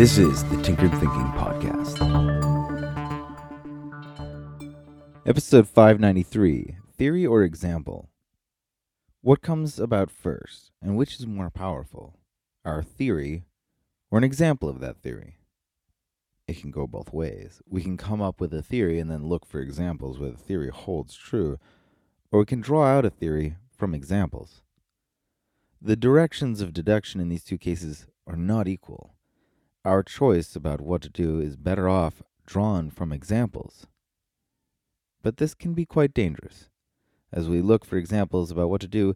This is the Tinkered Thinking Podcast. Episode 593 Theory or Example? What comes about first, and which is more powerful? Our theory or an example of that theory? It can go both ways. We can come up with a theory and then look for examples where the theory holds true, or we can draw out a theory from examples. The directions of deduction in these two cases are not equal. Our choice about what to do is better off drawn from examples. But this can be quite dangerous. As we look for examples about what to do,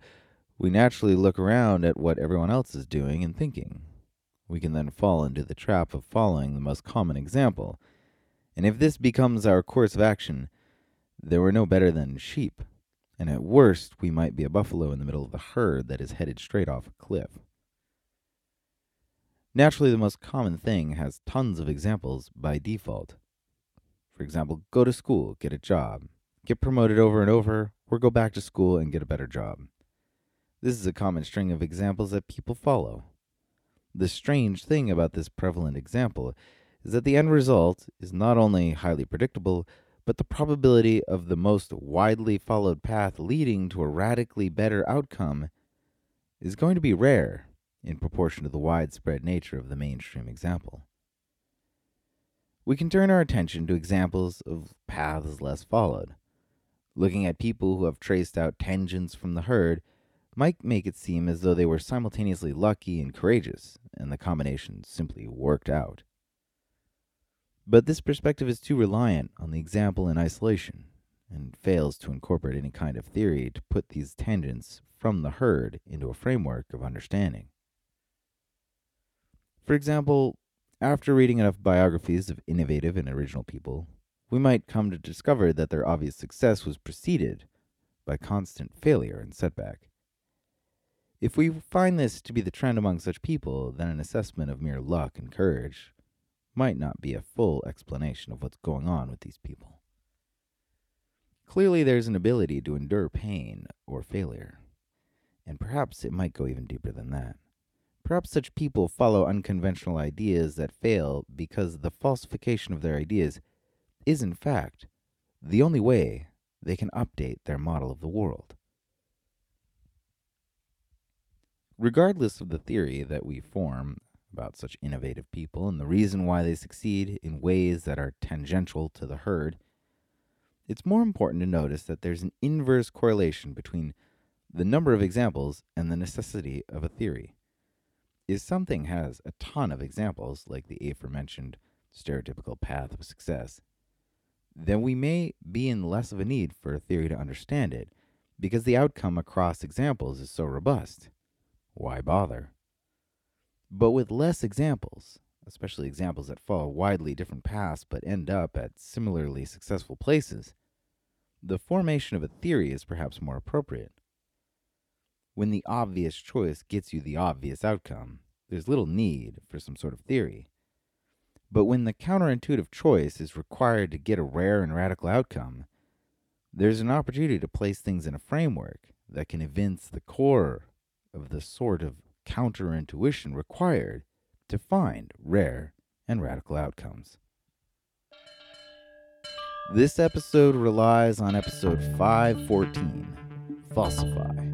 we naturally look around at what everyone else is doing and thinking. We can then fall into the trap of following the most common example. And if this becomes our course of action, then we're no better than sheep. And at worst, we might be a buffalo in the middle of the herd that is headed straight off a cliff. Naturally, the most common thing has tons of examples by default. For example, go to school, get a job, get promoted over and over, or go back to school and get a better job. This is a common string of examples that people follow. The strange thing about this prevalent example is that the end result is not only highly predictable, but the probability of the most widely followed path leading to a radically better outcome is going to be rare in proportion to the widespread nature of the mainstream example. We can turn our attention to examples of paths less followed. Looking at people who have traced out tangents from the herd might make it seem as though they were simultaneously lucky and courageous, and the combination simply worked out. But this perspective is too reliant on the example in isolation, and fails to incorporate any kind of theory to put these tangents from the herd into a framework of understanding. For example, after reading enough biographies of innovative and original people, we might come to discover that their obvious success was preceded by constant failure and setback. If we find this to be the trend among such people, then an assessment of mere luck and courage might not be a full explanation of what's going on with these people. Clearly, there's an ability to endure pain or failure, and perhaps it might go even deeper than that. Perhaps such people follow unconventional ideas that fail because the falsification of their ideas is, in fact, the only way they can update their model of the world. Regardless of the theory that we form about such innovative people and the reason why they succeed in ways that are tangential to the herd, it's more important to notice that there's an inverse correlation between the number of examples and the necessity of a theory is something has a ton of examples, like the aforementioned stereotypical path of success, then we may be in less of a need for a theory to understand it, because the outcome across examples is so robust. Why bother? But with less examples, especially examples that follow widely different paths but end up at similarly successful places, the formation of a theory is perhaps more appropriate. When the obvious choice gets you the obvious outcome, there's little need for some sort of theory. But when the counterintuitive choice is required to get a rare and radical outcome, there's an opportunity to place things in a framework that can evince the core of the sort of counterintuition required to find rare and radical outcomes. This episode relies on episode 514 Falsify.